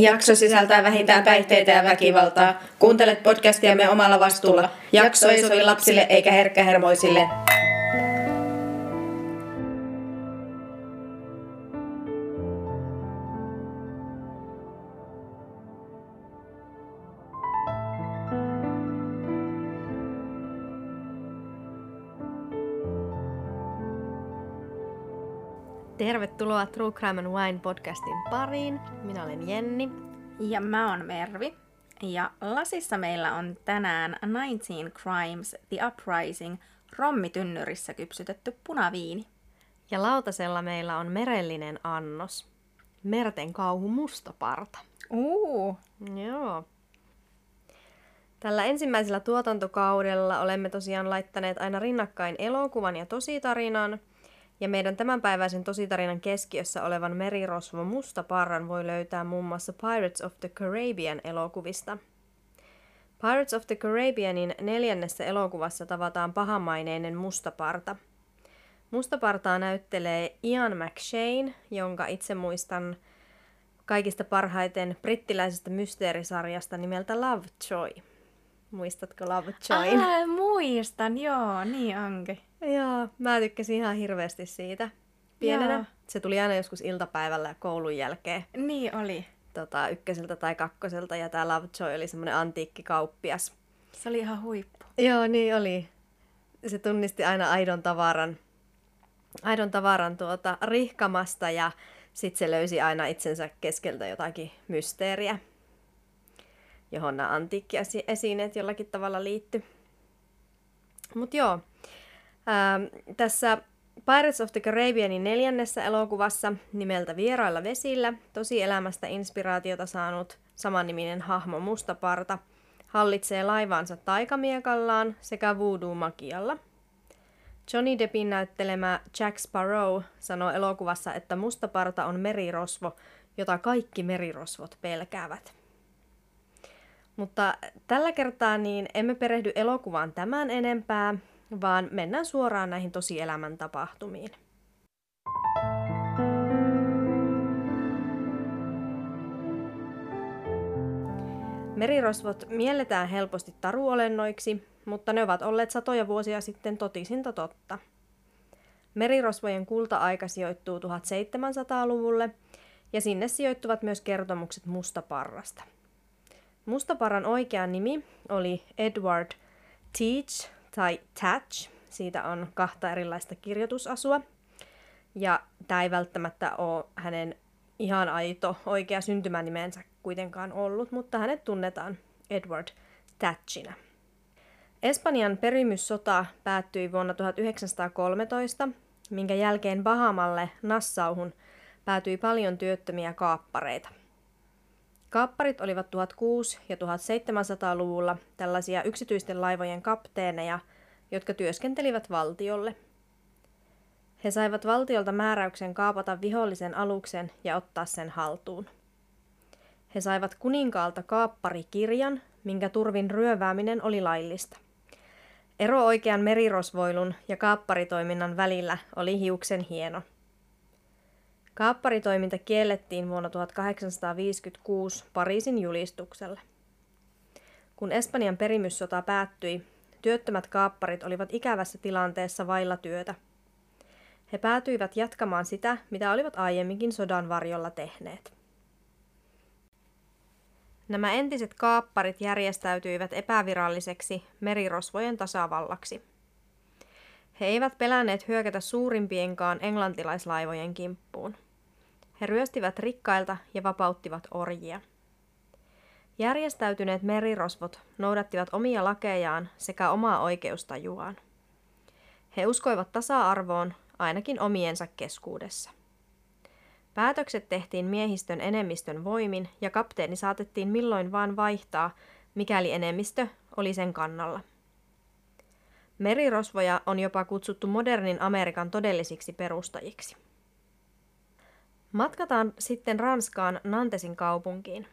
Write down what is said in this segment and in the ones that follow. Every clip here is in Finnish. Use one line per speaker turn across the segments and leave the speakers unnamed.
Jakso sisältää vähintään päihteitä ja väkivaltaa. Kuuntelet podcastiamme omalla vastuulla. Jakso ei sovi lapsille eikä herkkähermoisille.
Tervetuloa True Crime and Wine podcastin pariin. Minä olen Jenni.
Ja mä oon Mervi. Ja lasissa meillä on tänään 19 Crimes The Uprising rommitynnyrissä kypsytetty punaviini.
Ja lautasella meillä on merellinen annos. Merten kauhu mustaparta.
Uu.
Joo. Tällä ensimmäisellä tuotantokaudella olemme tosiaan laittaneet aina rinnakkain elokuvan ja tositarinan – ja meidän tämänpäiväisen tositarinan keskiössä olevan merirosvo Musta Parran voi löytää muun muassa Pirates of the Caribbean elokuvista. Pirates of the Caribbeanin neljännessä elokuvassa tavataan pahamaineinen mustaparta. Mustapartaa näyttelee Ian McShane, jonka itse muistan kaikista parhaiten brittiläisestä mysteerisarjasta nimeltä Lovejoy. Muistatko Lovejoyn?
Ah, muistan, joo, niin Anke.
Joo, mä tykkäsin ihan hirveästi siitä pienenä.
Joo.
Se tuli aina joskus iltapäivällä ja koulun jälkeen
Niin oli.
tota, ykköseltä tai kakkoselta ja tää Lovejoy oli semmoinen antiikkikauppias.
Se oli ihan huippu.
Joo, niin oli. Se tunnisti aina aidon tavaran, aidon tavaran tuota, rihkamasta ja sitten se löysi aina itsensä keskeltä jotakin mysteeriä, johon nämä antiikkiesineet jollakin tavalla liitty. Mutta joo, ää, tässä Pirates of the Caribbeanin neljännessä elokuvassa nimeltä Vierailla vesillä tosielämästä inspiraatiota saanut samanniminen hahmo Mustaparta hallitsee laivaansa taikamiekallaan sekä voodoo-magialla. Johnny Deppin näyttelemä Jack Sparrow sanoo elokuvassa, että mustaparta on merirosvo, jota kaikki merirosvot pelkäävät. Mutta tällä kertaa niin emme perehdy elokuvaan tämän enempää, vaan mennään suoraan näihin tosielämän tapahtumiin. Merirosvot mielletään helposti taruolennoiksi, mutta ne ovat olleet satoja vuosia sitten totisinta totta. Merirosvojen kulta-aika sijoittuu 1700-luvulle ja sinne sijoittuvat myös kertomukset mustaparrasta. Mustaparran oikea nimi oli Edward Teach tai Tatch. Siitä on kahta erilaista kirjoitusasua. Ja tämä ei välttämättä ole hänen ihan aito oikea syntymänimensä kuitenkaan ollut, mutta hänet tunnetaan Edward Tatchina. Espanjan perimyssota päättyi vuonna 1913, minkä jälkeen Bahamalle Nassauhun päätyi paljon työttömiä kaappareita. Kaapparit olivat 1600- ja 1700-luvulla tällaisia yksityisten laivojen kapteeneja, jotka työskentelivät valtiolle. He saivat valtiolta määräyksen kaapata vihollisen aluksen ja ottaa sen haltuun. He saivat kuninkaalta kaapparikirjan, minkä turvin ryövääminen oli laillista. Ero oikean merirosvoilun ja kaapparitoiminnan välillä oli hiuksen hieno. Kaapparitoiminta kiellettiin vuonna 1856 Pariisin julistuksella. Kun Espanjan perimyssota päättyi, työttömät kaapparit olivat ikävässä tilanteessa vailla työtä. He päätyivät jatkamaan sitä, mitä olivat aiemminkin sodan varjolla tehneet. Nämä entiset kaapparit järjestäytyivät epäviralliseksi merirosvojen tasavallaksi. He eivät pelänneet hyökätä suurimpienkaan englantilaislaivojen kimppuun. He ryöstivät rikkailta ja vapauttivat orjia. Järjestäytyneet merirosvot noudattivat omia lakejaan sekä omaa oikeustajuaan. He uskoivat tasa-arvoon ainakin omiensa keskuudessa. Päätökset tehtiin miehistön enemmistön voimin ja kapteeni saatettiin milloin vaan vaihtaa, mikäli enemmistö oli sen kannalla. Merirosvoja on jopa kutsuttu modernin Amerikan todellisiksi perustajiksi. Matkataan sitten Ranskaan Nantesin kaupunkiin.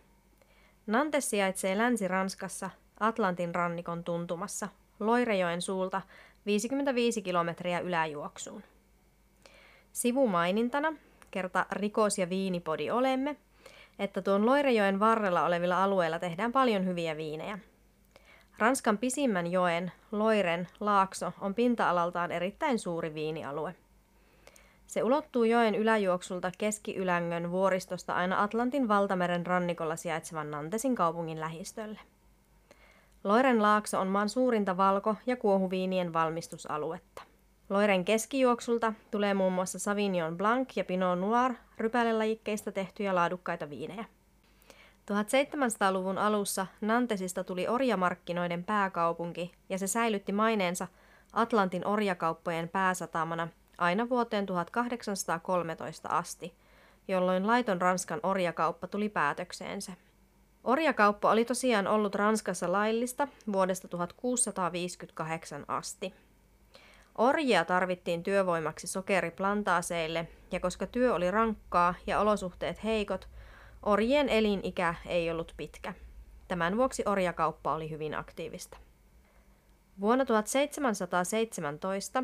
Nantes sijaitsee Länsi-Ranskassa Atlantin rannikon tuntumassa, Loirejoen suulta 55 kilometriä yläjuoksuun. Sivumainintana kerta rikos- ja viinipodi olemme, että tuon Loirejoen varrella olevilla alueilla tehdään paljon hyviä viinejä. Ranskan pisimmän joen, Loiren, laakso on pinta-alaltaan erittäin suuri viinialue. Se ulottuu joen yläjuoksulta Keski-Ylängön vuoristosta aina Atlantin valtameren rannikolla sijaitsevan Nantesin kaupungin lähistölle. Loiren laakso on maan suurinta valko- ja kuohuviinien valmistusaluetta. Loiren keskijuoksulta tulee muun muassa Savignon Blanc ja Pinot Noir rypälelajikkeista tehtyjä laadukkaita viinejä. 1700-luvun alussa Nantesista tuli orjamarkkinoiden pääkaupunki ja se säilytti maineensa Atlantin orjakauppojen pääsatamana aina vuoteen 1813 asti, jolloin laiton Ranskan orjakauppa tuli päätökseensä. Orjakauppa oli tosiaan ollut Ranskassa laillista vuodesta 1658 asti. Orjia tarvittiin työvoimaksi sokeriplantaaseille, ja koska työ oli rankkaa ja olosuhteet heikot, orjien elinikä ei ollut pitkä. Tämän vuoksi orjakauppa oli hyvin aktiivista. Vuonna 1717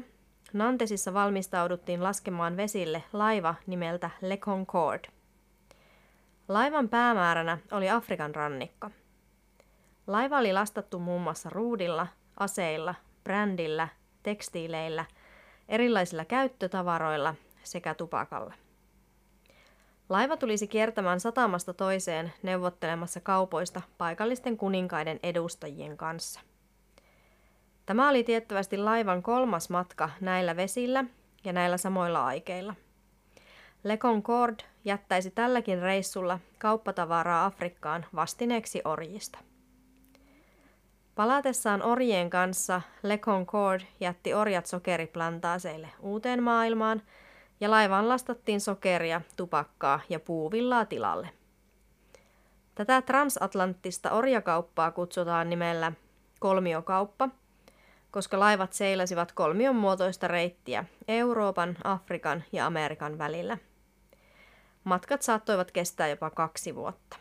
Nantesissa valmistauduttiin laskemaan vesille laiva nimeltä Le Concorde. Laivan päämääränä oli Afrikan rannikko. Laiva oli lastattu muun muassa ruudilla, aseilla, brändillä, tekstiileillä, erilaisilla käyttötavaroilla sekä tupakalla. Laiva tulisi kiertämään satamasta toiseen neuvottelemassa kaupoista paikallisten kuninkaiden edustajien kanssa. Tämä oli tiettävästi laivan kolmas matka näillä vesillä ja näillä samoilla aikeilla. Le Concorde jättäisi tälläkin reissulla kauppatavaraa Afrikkaan vastineeksi orjista. Palatessaan orjien kanssa Le Concorde jätti orjat sokeriplantaaseille uuteen maailmaan ja laivaan lastattiin sokeria, tupakkaa ja puuvillaa tilalle. Tätä transatlanttista orjakauppaa kutsutaan nimellä kolmiokauppa, koska laivat seilasivat kolmion muotoista reittiä Euroopan, Afrikan ja Amerikan välillä. Matkat saattoivat kestää jopa kaksi vuotta.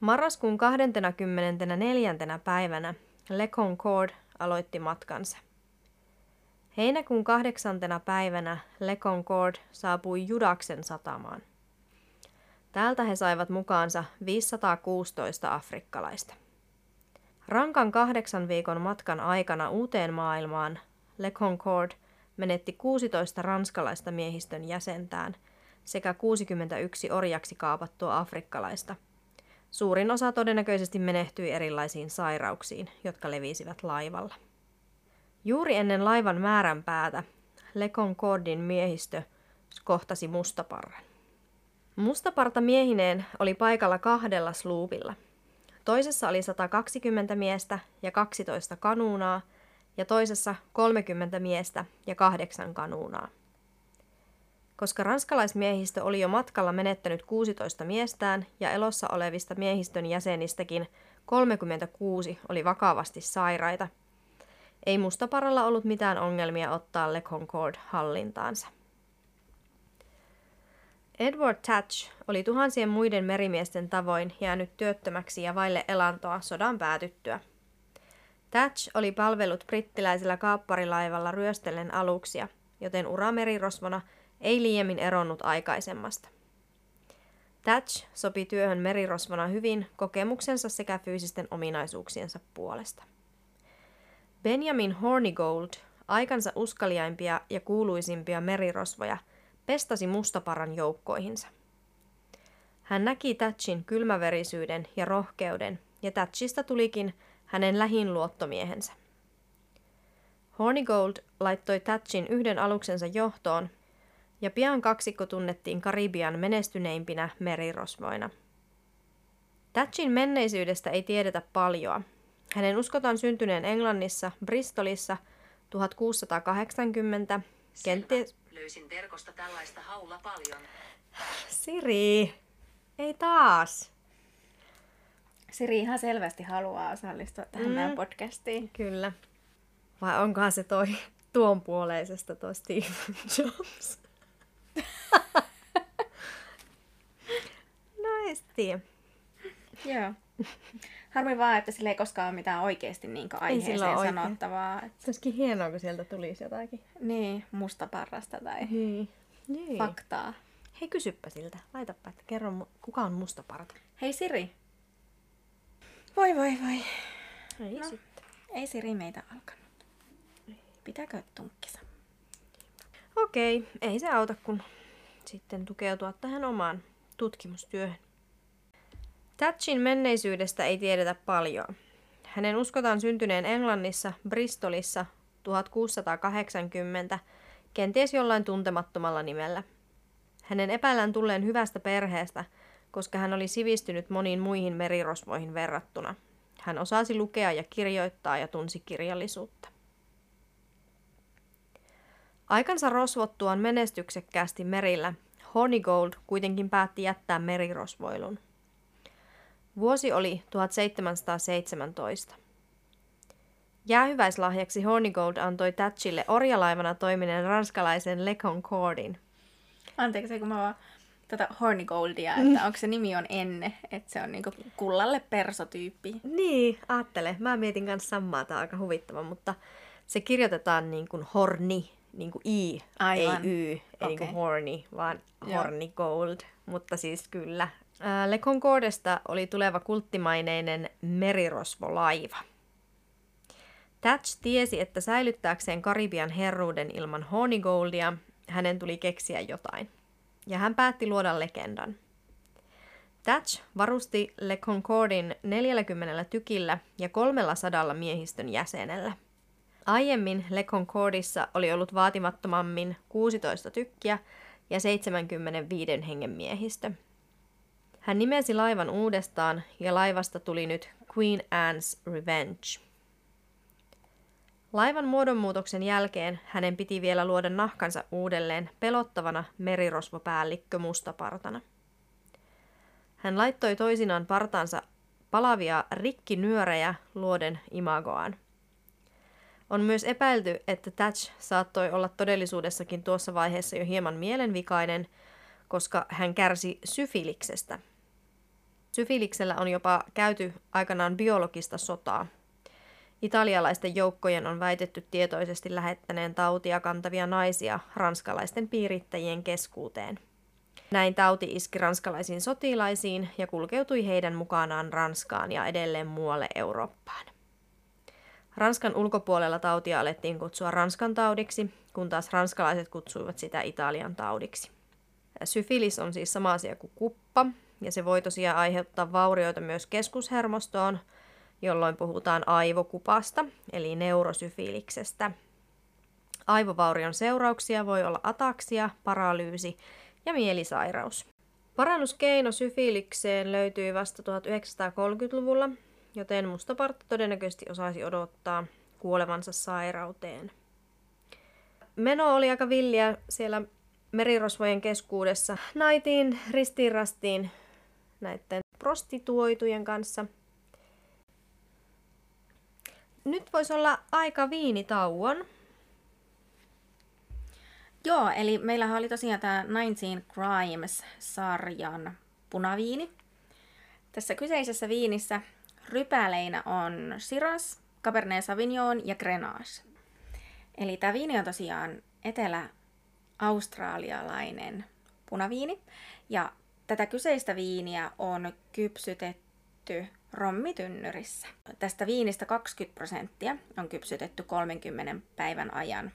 Marraskuun 24. päivänä Le Concorde aloitti matkansa. Heinäkuun kahdeksantena päivänä Le Concorde saapui Judaksen satamaan. Täältä he saivat mukaansa 516 afrikkalaista. Rankan kahdeksan viikon matkan aikana uuteen maailmaan Le Concorde menetti 16 ranskalaista miehistön jäsentään sekä 61 orjaksi kaapattua afrikkalaista – Suurin osa todennäköisesti menehtyi erilaisiin sairauksiin, jotka levisivät laivalla. Juuri ennen laivan määränpäätä Le Concordin miehistö kohtasi mustaparran. Mustaparta miehineen oli paikalla kahdella sluupilla. Toisessa oli 120 miestä ja 12 kanuunaa, ja toisessa 30 miestä ja kahdeksan kanuunaa. Koska ranskalaismiehistö oli jo matkalla menettänyt 16 miestään ja elossa olevista miehistön jäsenistäkin 36 oli vakavasti sairaita, ei mustaparalla ollut mitään ongelmia ottaa Le Concorde hallintaansa. Edward Thatch oli tuhansien muiden merimiesten tavoin jäänyt työttömäksi ja vaille elantoa sodan päätyttyä. Thatch oli palvellut brittiläisellä kaapparilaivalla ryöstellen aluksia, joten ura merirosvona – ei liiemmin eronnut aikaisemmasta. Thatch sopi työhön merirosvona hyvin kokemuksensa sekä fyysisten ominaisuuksiensa puolesta. Benjamin Hornigold, aikansa uskaliaimpia ja kuuluisimpia merirosvoja, pestasi mustaparan joukkoihinsa. Hän näki Thatchin kylmäverisyyden ja rohkeuden, ja Thatchista tulikin hänen lähin luottomiehensä. Hornigold laittoi Thatchin yhden aluksensa johtoon ja pian kaksikko tunnettiin Karibian menestyneimpinä merirosvoina. Thatchin menneisyydestä ei tiedetä paljoa. Hänen uskotaan syntyneen Englannissa, Bristolissa 1680.
Kenties... Löysin verkosta tällaista haulla paljon.
Siri, ei taas.
Siri ihan selvästi haluaa osallistua tähän mm. meidän podcastiin.
Kyllä. Vai onkohan se toi tuon puoleisesta toi Steve Jobs? Noisti.
Joo. Harmi vaan, että sillä ei koskaan ole mitään oikeasti niin aiheeseen ei sanottavaa. Että...
Se olisikin hienoa, kun sieltä tulisi jotakin.
Niin, musta parrasta tai niin. Niin. faktaa.
Hei, kysyppä siltä. Laitapa, että kerro, kuka on mustaparta.
Hei Siri. Voi voi voi.
Ei
No.
sitten.
Ei Siri meitä alkanut. Pitääkö tunkkisa?
Okei, ei se auta, kun sitten tukeutua tähän omaan tutkimustyöhön. Thatchin menneisyydestä ei tiedetä paljon. Hänen uskotaan syntyneen Englannissa, Bristolissa 1680, kenties jollain tuntemattomalla nimellä. Hänen epäillään tulleen hyvästä perheestä, koska hän oli sivistynyt moniin muihin merirosvoihin verrattuna. Hän osasi lukea ja kirjoittaa ja tunsi kirjallisuutta. Aikansa rosvottuaan menestyksekkäästi merillä, Hornigold kuitenkin päätti jättää merirosvoilun. Vuosi oli 1717. Jäähyväislahjaksi Hornigold antoi Thatchille orjalaivana toimineen ranskalaisen Le Concordin.
Anteeksi, kun mä vaan tota Hornigoldia, että onko se nimi on enne, että se on niinku kullalle persotyyppi.
Niin, ajattele. Mä mietin kanssa samaa, tämä on aika huvittava, mutta se kirjoitetaan niin kuin horni, niin kuin i,
Aivan.
ei y, ei niin kuin horny, vaan
Joo.
horny gold. Mutta siis kyllä. Le Concordesta oli tuleva kulttimaineinen merirosvolaiva. Thatch tiesi, että säilyttääkseen Karibian herruuden ilman Hornigoldia, hänen tuli keksiä jotain. Ja hän päätti luoda legendan. Thatch varusti Le Concordin 40 tykillä ja 300 miehistön jäsenellä. Aiemmin Le Concordissa oli ollut vaatimattomammin 16 tykkiä ja 75 hengen miehistö. Hän nimesi laivan uudestaan ja laivasta tuli nyt Queen Anne's Revenge. Laivan muodonmuutoksen jälkeen hänen piti vielä luoda nahkansa uudelleen pelottavana merirosvopäällikkö mustapartana. Hän laittoi toisinaan partaansa palavia rikkinyörejä luoden imagoaan. On myös epäilty, että Thatch saattoi olla todellisuudessakin tuossa vaiheessa jo hieman mielenvikainen, koska hän kärsi syfiliksestä. Syfiliksellä on jopa käyty aikanaan biologista sotaa. Italialaisten joukkojen on väitetty tietoisesti lähettäneen tautia kantavia naisia ranskalaisten piirittäjien keskuuteen. Näin tauti iski ranskalaisiin sotilaisiin ja kulkeutui heidän mukanaan Ranskaan ja edelleen muualle Eurooppaan. Ranskan ulkopuolella tautia alettiin kutsua Ranskan taudiksi, kun taas ranskalaiset kutsuivat sitä Italian taudiksi. Syfilis on siis sama asia kuin kuppa, ja se voi tosiaan aiheuttaa vaurioita myös keskushermostoon, jolloin puhutaan aivokupasta, eli neurosyfiliksestä. Aivovaurion seurauksia voi olla ataksia, paralyysi ja mielisairaus. Parannuskeino syfilikseen löytyi vasta 1930-luvulla, joten mustapartta todennäköisesti osaisi odottaa kuolevansa sairauteen. Meno oli aika villiä siellä merirosvojen keskuudessa. Naitiin ristiin rastiin näiden prostituoitujen kanssa. Nyt voisi olla aika viinitauon.
Joo, eli meillähän oli tosiaan tämä 19 Crimes-sarjan punaviini. Tässä kyseisessä viinissä rypäleinä on Shiraz, Cabernet Sauvignon ja Grenache. Eli tämä viini on tosiaan etelä-australialainen punaviini. Ja tätä kyseistä viiniä on kypsytetty rommitynnyrissä. Tästä viinistä 20 prosenttia on kypsytetty 30 päivän ajan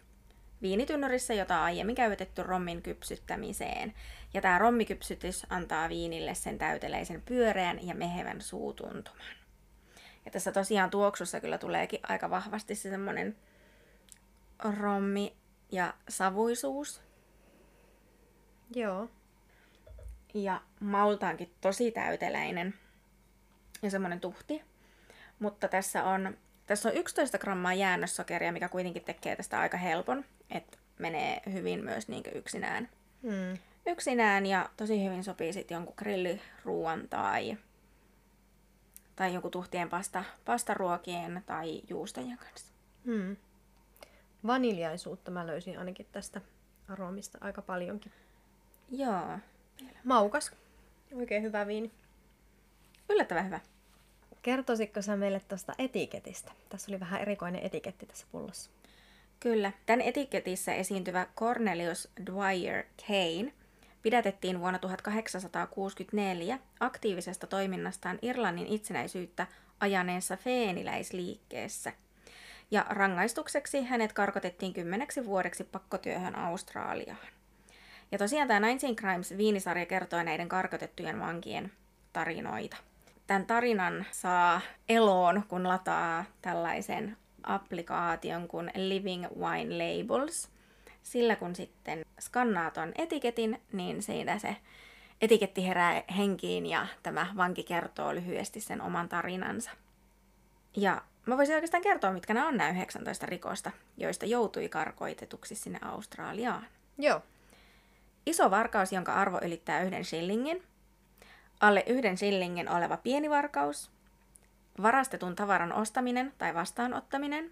viinitynnyrissä, jota on aiemmin käytetty rommin kypsyttämiseen. Ja tämä rommikypsytys antaa viinille sen täyteleisen pyöreän ja mehevän suutuntuman. Ja tässä tosiaan tuoksussa kyllä tuleekin aika vahvasti se semmoinen rommi ja savuisuus.
Joo.
Ja maultaankin tosi täyteläinen ja semmoinen tuhti. Mutta tässä on, tässä on 11 grammaa jäännössokeria, mikä kuitenkin tekee tästä aika helpon. Että menee hyvin myös niin yksinään.
Hmm.
Yksinään ja tosi hyvin sopii sitten jonkun grilliruuan tai, tai jonkun tuhtien pasta, pastaruokien tai juustojen kanssa.
Hmm. Vaniljaisuutta mä löysin ainakin tästä aromista aika paljonkin.
Joo,
Maukas. Oikein hyvä viini.
yllättävän hyvä.
Kertoisitko sä meille tuosta etiketistä? Tässä oli vähän erikoinen etiketti tässä pullossa.
Kyllä. Tämän etiketissä esiintyvä Cornelius Dwyer Kane pidätettiin vuonna 1864 aktiivisesta toiminnastaan Irlannin itsenäisyyttä ajaneessa feeniläisliikkeessä. Ja rangaistukseksi hänet karkotettiin kymmeneksi vuodeksi pakkotyöhön Australiaan. Ja tosiaan tämä Nineteen Crimes viinisarja kertoo näiden karkotettujen vankien tarinoita. Tämän tarinan saa eloon, kun lataa tällaisen applikaation kuin Living Wine Labels. Sillä kun sitten skannaa ton etiketin, niin siinä se etiketti herää henkiin ja tämä vanki kertoo lyhyesti sen oman tarinansa. Ja mä voisin oikeastaan kertoa, mitkä nämä on nämä 19 rikosta, joista joutui karkoitetuksi sinne Australiaan.
Joo.
Iso varkaus, jonka arvo ylittää yhden shillingin. Alle yhden shillingin oleva pieni varkaus. Varastetun tavaran ostaminen tai vastaanottaminen.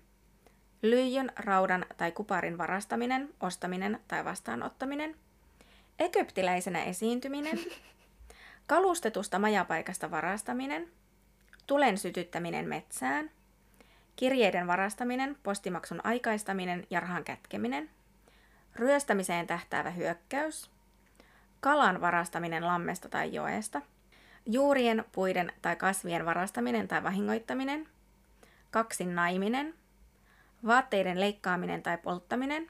Lyijyn, raudan tai kuparin varastaminen, ostaminen tai vastaanottaminen. Egyptiläisenä esiintyminen. Kalustetusta majapaikasta varastaminen. Tulen sytyttäminen metsään. Kirjeiden varastaminen, postimaksun aikaistaminen ja rahan kätkeminen – ryöstämiseen tähtäävä hyökkäys, kalan varastaminen lammesta tai joesta, juurien, puiden tai kasvien varastaminen tai vahingoittaminen, kaksin naiminen, vaatteiden leikkaaminen tai polttaminen,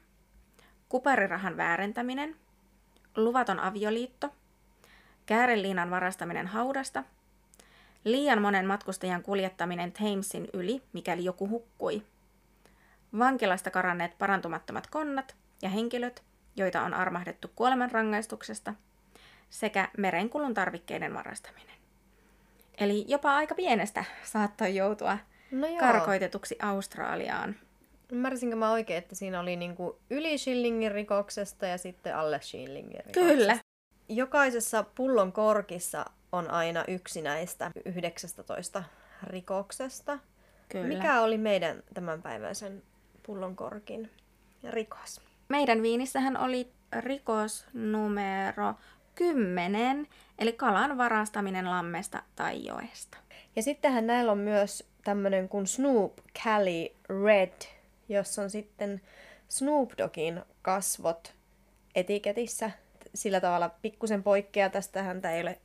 kuparirahan väärentäminen, luvaton avioliitto, kääreliinan varastaminen haudasta, liian monen matkustajan kuljettaminen Thamesin yli, mikäli joku hukkui, vankilasta karanneet parantumattomat konnat ja henkilöt, joita on armahdettu kuolemanrangaistuksesta, sekä merenkulun tarvikkeiden varastaminen. Eli jopa aika pienestä saattoi joutua
No joo.
karkoitetuksi Australiaan.
Ymmärsinkö mä oikein, että siinä oli niinku yli shillingin rikoksesta ja sitten alle shillingin rikoksesta?
Kyllä.
Jokaisessa pullon korkissa on aina yksi näistä 19 rikoksesta.
Kyllä.
Mikä oli meidän tämänpäiväisen pullon korkin rikos?
Meidän viinissähän oli rikos numero 10, eli kalan varastaminen lammesta tai joesta.
Ja sittenhän näillä on myös tämmönen kuin Snoop Cali Red, jossa on sitten Snoop Doggin kasvot etiketissä. Sillä tavalla pikkusen poikkeaa tästä, häntä ei ole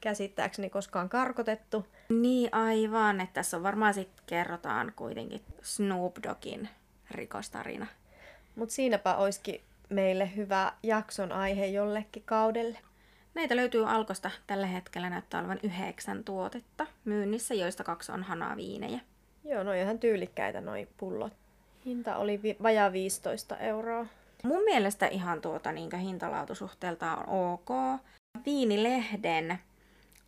käsittääkseni koskaan karkotettu.
Niin aivan, että tässä on varmaan sitten kerrotaan kuitenkin Snoop Doggin rikostarina.
Mutta siinäpä olisikin meille hyvä jakson aihe jollekin kaudelle.
Näitä löytyy Alkosta tällä hetkellä näyttää olevan yhdeksän tuotetta myynnissä, joista kaksi on hanaviinejä.
Joo, no ihan tyylikkäitä noi pullot. Hinta oli vi- vajaa 15 euroa.
Mun mielestä ihan tuota niin hintalaatusuhteeltaan on ok. Viinilehden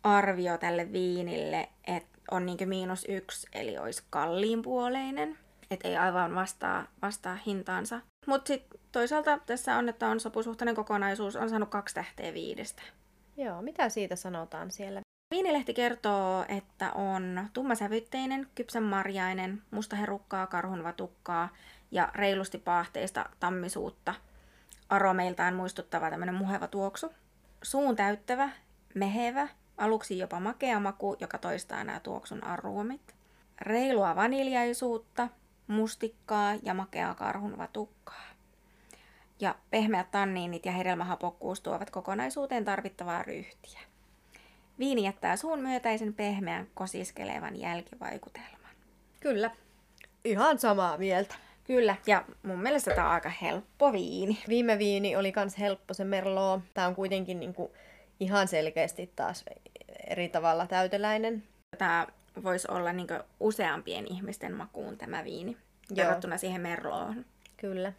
arvio tälle viinille et on niin miinus yksi, eli olisi kalliinpuoleinen. Et ei aivan vastaa, vastaa hintaansa. Mutta sitten toisaalta tässä on, että on sopusuhtainen kokonaisuus, on saanut kaksi tähteä viidestä.
Joo, mitä siitä sanotaan siellä?
Viinilehti kertoo, että on tummasävytteinen, kypsän marjainen, mustaherukkaa, karhunvatukkaa ja reilusti paahteista tammisuutta. Aromeiltaan muistuttava tämmöinen muheva tuoksu. Suun täyttävä, mehevä, aluksi jopa makea maku, joka toistaa nämä tuoksun aromit. Reilua vaniljaisuutta, mustikkaa ja makeaa karhunvatukkaa. Ja pehmeät tanniinit ja hedelmähapokkuus tuovat kokonaisuuteen tarvittavaa ryhtiä. Viini jättää suun myötäisen pehmeän kosiskelevan jälkivaikutelman.
Kyllä. Ihan samaa mieltä.
Kyllä, ja mun mielestä tämä on aika helppo viini.
Viime viini oli kans helppo se Merlot. Tää on kuitenkin niinku ihan selkeästi taas eri tavalla täyteläinen.
Tämä voisi olla niin useampien ihmisten makuun tämä viini
Joo.
verrattuna siihen Merloon.
Kyllä.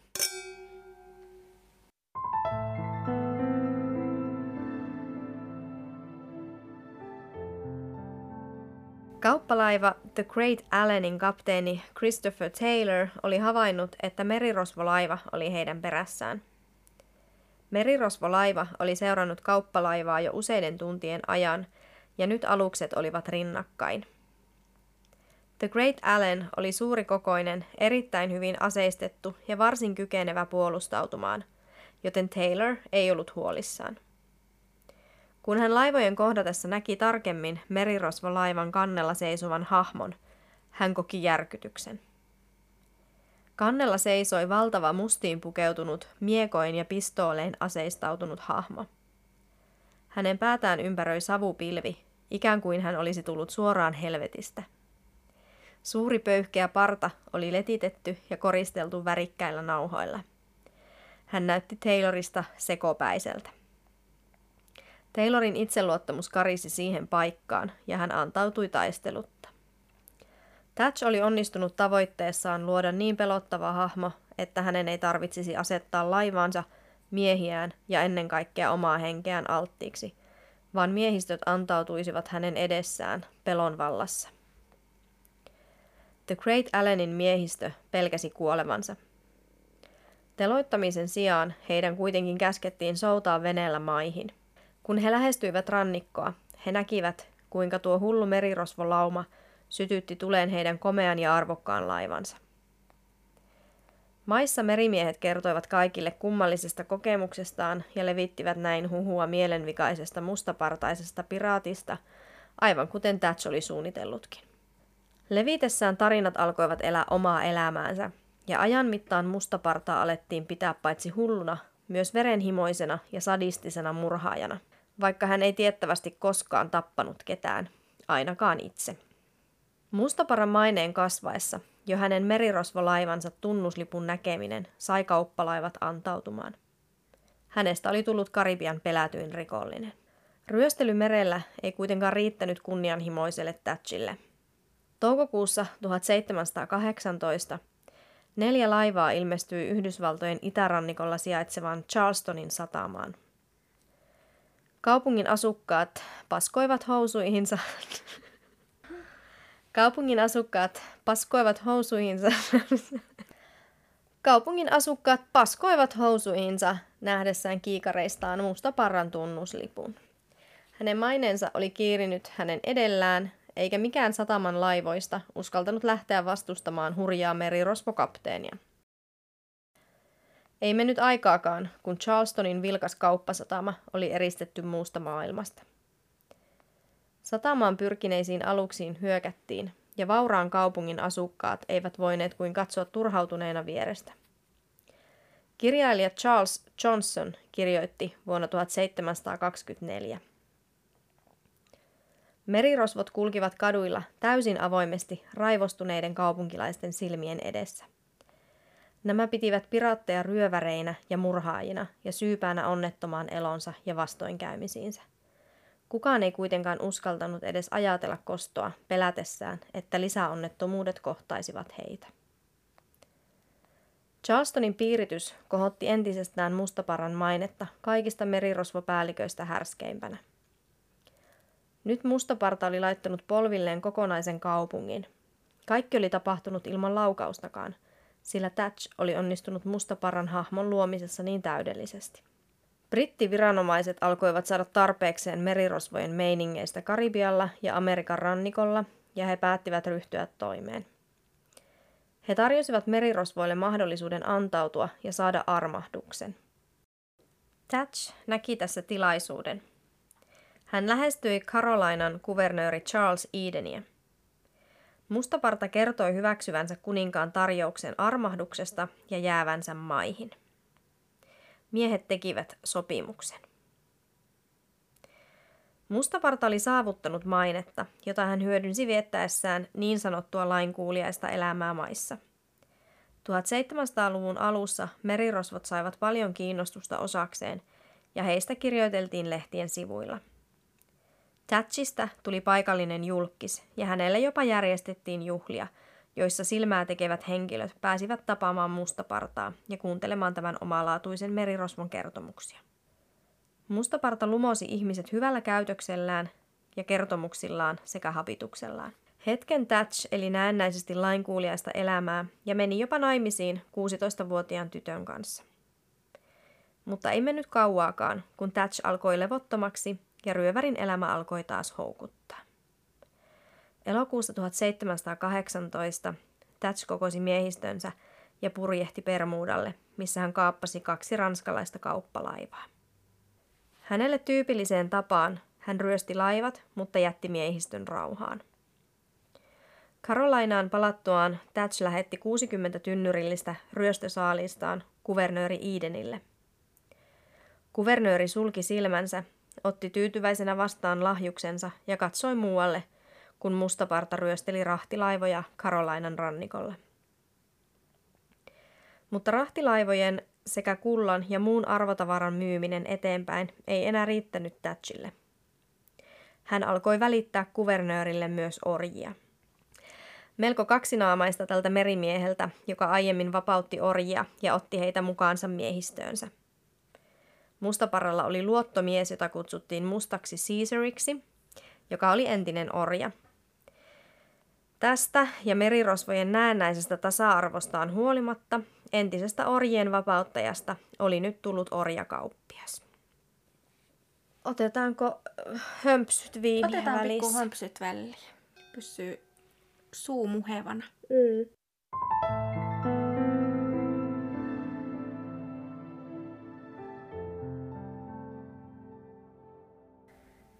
Kauppalaiva The Great Allenin kapteeni Christopher Taylor oli havainnut, että merirosvolaiva oli heidän perässään. Merirosvolaiva oli seurannut kauppalaivaa jo useiden tuntien ajan, ja nyt alukset olivat rinnakkain. The Great Allen oli suurikokoinen, erittäin hyvin aseistettu ja varsin kykenevä puolustautumaan, joten Taylor ei ollut huolissaan. Kun hän laivojen kohdatessa näki tarkemmin merirosvolaivan kannella seisovan hahmon, hän koki järkytyksen. Kannella seisoi valtava mustiin pukeutunut, miekoin ja pistoolein aseistautunut hahmo. Hänen päätään ympäröi savupilvi, ikään kuin hän olisi tullut suoraan helvetistä. Suuri pöyhkeä parta oli letitetty ja koristeltu värikkäillä nauhoilla. Hän näytti Taylorista sekopäiseltä. Taylorin itseluottamus karisi siihen paikkaan ja hän antautui taistelutta. Thatch oli onnistunut tavoitteessaan luoda niin pelottava hahmo, että hänen ei tarvitsisi asettaa laivaansa, miehiään ja ennen kaikkea omaa henkeään alttiiksi, vaan miehistöt antautuisivat hänen edessään pelon vallassa. The Great Allenin miehistö pelkäsi kuolevansa. Teloittamisen sijaan heidän kuitenkin käskettiin soutaa veneellä maihin. Kun he lähestyivät rannikkoa, he näkivät, kuinka tuo hullu merirosvolauma sytytti tuleen heidän komean ja arvokkaan laivansa. Maissa merimiehet kertoivat kaikille kummallisesta kokemuksestaan ja levittivät näin huhua mielenvikaisesta mustapartaisesta piraatista, aivan kuten Thatch oli suunnitellutkin. Levitessään tarinat alkoivat elää omaa elämäänsä, ja ajan mittaan mustapartaa alettiin pitää paitsi hulluna, myös verenhimoisena ja sadistisena murhaajana, vaikka hän ei tiettävästi koskaan tappanut ketään, ainakaan itse. Mustaparan maineen kasvaessa jo hänen merirosvolaivansa tunnuslipun näkeminen sai kauppalaivat antautumaan. Hänestä oli tullut Karibian pelätyin rikollinen. Ryöstely merellä ei kuitenkaan riittänyt kunnianhimoiselle Thatchille. Toukokuussa 1718 neljä laivaa ilmestyi Yhdysvaltojen itärannikolla sijaitsevaan Charlestonin satamaan. Kaupungin asukkaat paskoivat housuihinsa Kaupungin asukkaat paskoivat housuihinsa. Kaupungin asukkaat paskoivat housuihinsa nähdessään kiikareistaan mustaparran tunnuslipun. Hänen maineensa oli kiirinyt hänen edellään, eikä mikään sataman laivoista uskaltanut lähteä vastustamaan hurjaa merirosvokapteenia. Ei mennyt aikaakaan, kun Charlestonin vilkas kauppasatama oli eristetty muusta maailmasta. Satamaan pyrkineisiin aluksiin hyökättiin, ja vauraan kaupungin asukkaat eivät voineet kuin katsoa turhautuneena vierestä. Kirjailija Charles Johnson kirjoitti vuonna 1724. Merirosvot kulkivat kaduilla täysin avoimesti raivostuneiden kaupunkilaisten silmien edessä. Nämä pitivät piraatteja ryöväreinä ja murhaajina ja syypäänä onnettomaan elonsa ja vastoinkäymisiinsä. Kukaan ei kuitenkaan uskaltanut edes ajatella kostoa pelätessään, että lisäonnettomuudet kohtaisivat heitä. Charlestonin piiritys kohotti entisestään mustaparan mainetta kaikista merirosvopäälliköistä härskeimpänä. Nyt mustaparta oli laittanut polvilleen kokonaisen kaupungin. Kaikki oli tapahtunut ilman laukaustakaan, sillä Thatch oli onnistunut mustaparan hahmon luomisessa niin täydellisesti. Brittiviranomaiset alkoivat saada tarpeekseen merirosvojen meiningeistä Karibialla ja Amerikan rannikolla, ja he päättivät ryhtyä toimeen. He tarjosivat merirosvoille mahdollisuuden antautua ja saada armahduksen. Thatch näki tässä tilaisuuden. Hän lähestyi Carolinan kuvernööri Charles Edeniä. Mustaparta kertoi hyväksyvänsä kuninkaan tarjouksen armahduksesta ja jäävänsä maihin – miehet tekivät sopimuksen. Mustaparta oli saavuttanut mainetta, jota hän hyödynsi viettäessään niin sanottua lainkuuliaista elämää maissa. 1700-luvun alussa merirosvot saivat paljon kiinnostusta osakseen ja heistä kirjoiteltiin lehtien sivuilla. Thatchista tuli paikallinen julkis ja hänelle jopa järjestettiin juhlia – joissa silmää tekevät henkilöt pääsivät tapaamaan mustapartaa ja kuuntelemaan tämän omalaatuisen merirosvon kertomuksia. Mustaparta lumosi ihmiset hyvällä käytöksellään ja kertomuksillaan sekä habituksellaan. Hetken Thatch eli näennäisesti lainkuuliaista elämää ja meni jopa naimisiin 16-vuotiaan tytön kanssa. Mutta ei mennyt kauaakaan, kun Thatch alkoi levottomaksi ja ryövärin elämä alkoi taas houkuttaa. Elokuussa 1718 Thatch kokosi miehistönsä ja purjehti Permuudalle, missä hän kaappasi kaksi ranskalaista kauppalaivaa. Hänelle tyypilliseen tapaan hän ryösti laivat, mutta jätti miehistön rauhaan. Karolainaan palattuaan Thatch lähetti 60 tynnyrillistä ryöstösaalistaan kuvernööri Edenille. Kuvernööri sulki silmänsä otti tyytyväisenä vastaan lahjuksensa ja katsoi muualle, kun mustaparta ryösteli rahtilaivoja Karolainan rannikolla. Mutta rahtilaivojen sekä kullan ja muun arvotavaran myyminen eteenpäin ei enää riittänyt Thatchille. Hän alkoi välittää kuvernöörille myös orjia. Melko kaksinaamaista tältä merimieheltä, joka aiemmin vapautti orjia ja otti heitä mukaansa miehistöönsä. Mustaparalla oli luottomies, jota kutsuttiin mustaksi Caesariksi, joka oli entinen orja. Tästä ja merirosvojen näennäisestä tasa-arvostaan huolimatta entisestä orjien vapauttajasta oli nyt tullut orjakauppias. Otetaanko äh, hömpsyt viiniä
Otetaan
välissä?
pikku hömpsyt väliin. Pysyy suu muhevana.
Mm.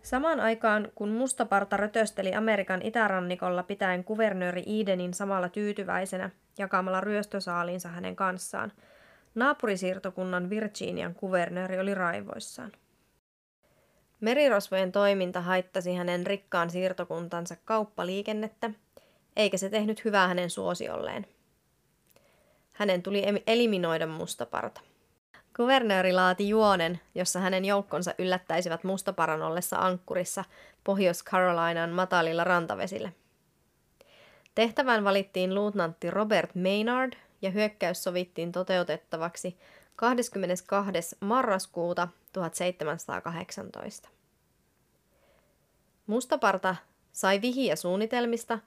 Samaan aikaan, kun mustaparta rötösteli Amerikan itärannikolla pitäen kuvernööri Edenin samalla tyytyväisenä jakamalla ryöstösaaliinsa hänen kanssaan, naapurisiirtokunnan Virginian kuvernööri oli raivoissaan. Merirosvojen toiminta haittasi hänen rikkaan siirtokuntansa kauppaliikennettä, eikä se tehnyt hyvää hänen suosiolleen. Hänen tuli eliminoida mustaparta. Kuvernööri laati juonen, jossa hänen joukkonsa yllättäisivät mustaparan ollessa ankkurissa Pohjois-Carolinan matalilla rantavesillä. Tehtävään valittiin luutnantti Robert Maynard ja hyökkäys sovittiin toteutettavaksi 22. marraskuuta 1718. Mustaparta sai vihiä suunnitelmista,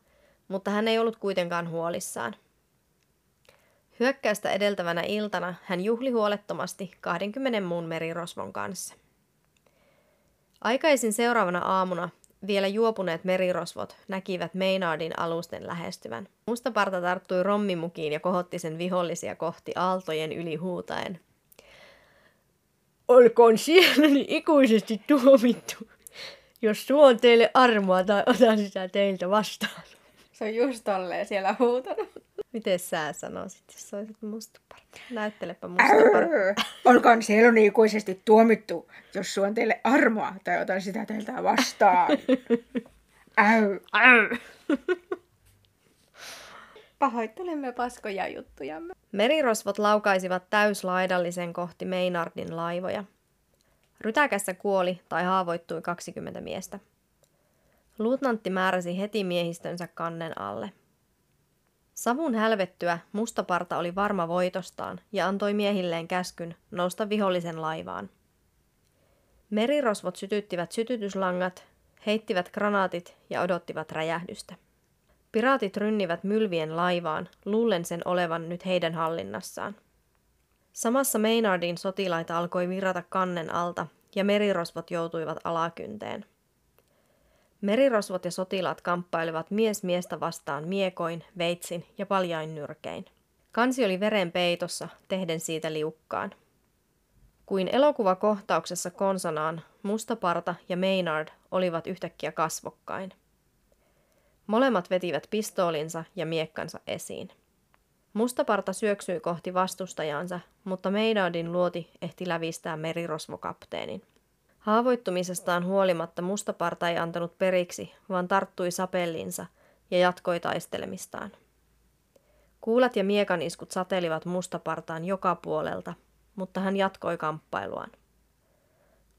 mutta hän ei ollut kuitenkaan huolissaan. Hyökkäystä edeltävänä iltana hän juhli huolettomasti 20 muun merirosvon kanssa. Aikaisin seuraavana aamuna vielä juopuneet merirosvot näkivät Maynardin alusten lähestyvän. Mustaparta tarttui rommimukiin ja kohotti sen vihollisia kohti aaltojen yli huutaen. Olkoon sieluni ikuisesti tuomittu, jos suon teille armoa tai otan sitä teiltä vastaan.
Se on just tolleen siellä huutanut.
Miten sä sanoisit, jos olisit mustaparta? Näyttelepä mustaparta.
Olkoon sieluni ikuisesti tuomittu, jos suon teille armoa tai otan sitä teiltä vastaan. Äy. Pahoittelemme paskoja juttujamme.
Merirosvot laukaisivat täyslaidallisen kohti Maynardin laivoja. Rytäkässä kuoli tai haavoittui 20 miestä. Luutnantti määräsi heti miehistönsä kannen alle. Savun hälvettyä mustaparta oli varma voitostaan ja antoi miehilleen käskyn nousta vihollisen laivaan. Merirosvot sytyttivät sytytyslangat, heittivät granaatit ja odottivat räjähdystä. Piraatit rynnivät mylvien laivaan, luullen sen olevan nyt heidän hallinnassaan. Samassa Maynardin sotilaita alkoi virrata kannen alta ja merirosvot joutuivat alakynteen. Merirosvot ja sotilaat kamppailivat mies miestä vastaan miekoin, veitsin ja paljain nyrkein. Kansi oli veren peitossa, tehden siitä liukkaan. Kuin elokuvakohtauksessa konsanaan, Mustaparta ja Maynard olivat yhtäkkiä kasvokkain. Molemmat vetivät pistoolinsa ja miekkansa esiin. Mustaparta syöksyi kohti vastustajansa, mutta Maynardin luoti ehti lävistää merirosvokapteenin. Haavoittumisestaan huolimatta mustaparta ei antanut periksi, vaan tarttui sapellinsa ja jatkoi taistelemistaan. Kuulat ja miekan satelivat mustapartaan joka puolelta, mutta hän jatkoi kamppailuaan.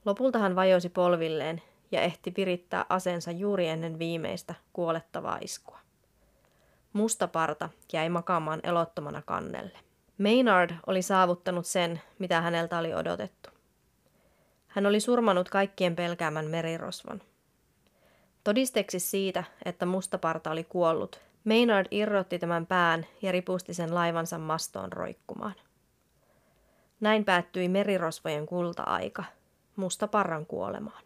Lopulta hän vajosi polvilleen ja ehti virittää aseensa juuri ennen viimeistä kuolettavaa iskua. Mustaparta jäi makaamaan elottomana kannelle. Maynard oli saavuttanut sen, mitä häneltä oli odotettu. Hän oli surmanut kaikkien pelkäämän merirosvon. Todisteeksi siitä, että mustaparta oli kuollut, Maynard irrotti tämän pään ja ripusti sen laivansa mastoon roikkumaan. Näin päättyi merirosvojen kulta-aika, mustaparran kuolemaan.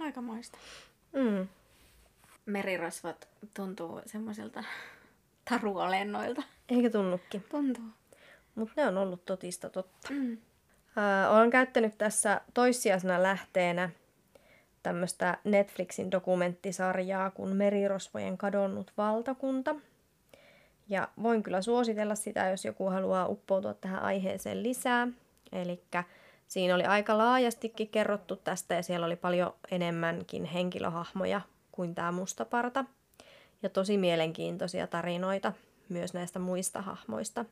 Aikamoista.
Mm.
Merirosvot tuntuu semmoisilta taruolennoilta.
Eikä tunnukin,
Tuntuu.
mutta ne on ollut totista totta.
Mm.
Äh, olen käyttänyt tässä toissijaisena lähteenä tämmöistä Netflixin dokumenttisarjaa kuin Merirosvojen kadonnut valtakunta. Ja voin kyllä suositella sitä, jos joku haluaa uppoutua tähän aiheeseen lisää. Eli Siinä oli aika laajastikin kerrottu tästä ja siellä oli paljon enemmänkin henkilöhahmoja kuin tämä mustaparta. Ja tosi mielenkiintoisia tarinoita myös näistä muista hahmoista.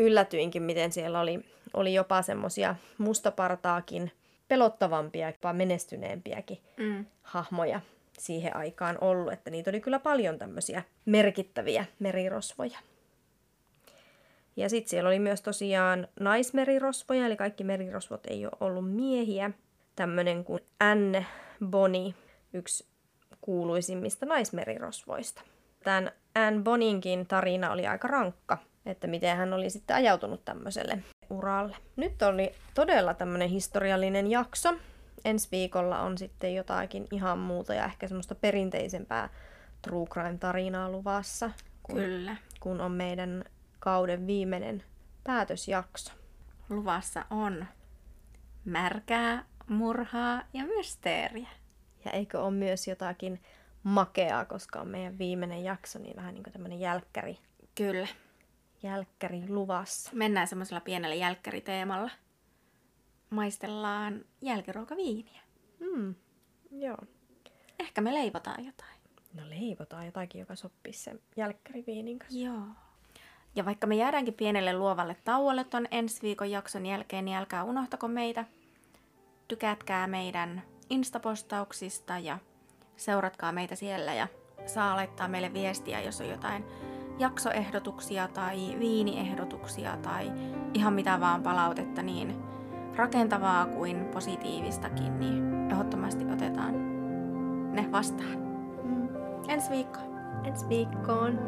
Yllätyinkin, miten siellä oli, oli jopa semmoisia mustapartaakin pelottavampia, jopa menestyneempiäkin
Mm.
hahmoja siihen aikaan ollut, että niitä oli kyllä paljon tämmöisiä merkittäviä merirosvoja. Ja sitten siellä oli myös tosiaan naismerirosvoja, eli kaikki merirosvot ei ole ollut miehiä. Tämmöinen kuin Anne Boni, yksi kuuluisimmista naismerirosvoista. Tämän Anne Boninkin tarina oli aika rankka, että miten hän oli sitten ajautunut tämmöiselle uralle. Nyt oli todella tämmöinen historiallinen jakso. Ensi viikolla on sitten jotakin ihan muuta ja ehkä semmoista perinteisempää true crime-tarinaa luvassa, kun,
Kyllä.
kun on meidän kauden viimeinen päätösjakso.
Luvassa on märkää, murhaa ja mysteeriä.
Ja eikö ole myös jotakin makeaa, koska on meidän viimeinen jakso, niin vähän niin kuin tämmöinen jälkkäri,
Kyllä.
Jälkkäri luvassa.
Mennään semmoisella pienellä jälkkäriteemalla. Maistellaan jälkiruokaviiniä.
Mm, joo.
Ehkä me leivotaan jotain.
No leivotaan jotakin, joka sopii sen jälkkäriviinin kanssa.
Joo. Ja vaikka me jäädäänkin pienelle luovalle tauolle ton ensi viikon jakson jälkeen, niin älkää unohtako meitä. Tykätkää meidän instapostauksista ja seuratkaa meitä siellä ja saa laittaa meille viestiä, jos on jotain jaksoehdotuksia tai viiniehdotuksia tai ihan mitä vaan palautetta, niin rakentavaa kuin positiivistakin, niin ehdottomasti otetaan ne vastaan.
Mm.
Ensi viikkoon!
Ensi viikkoon.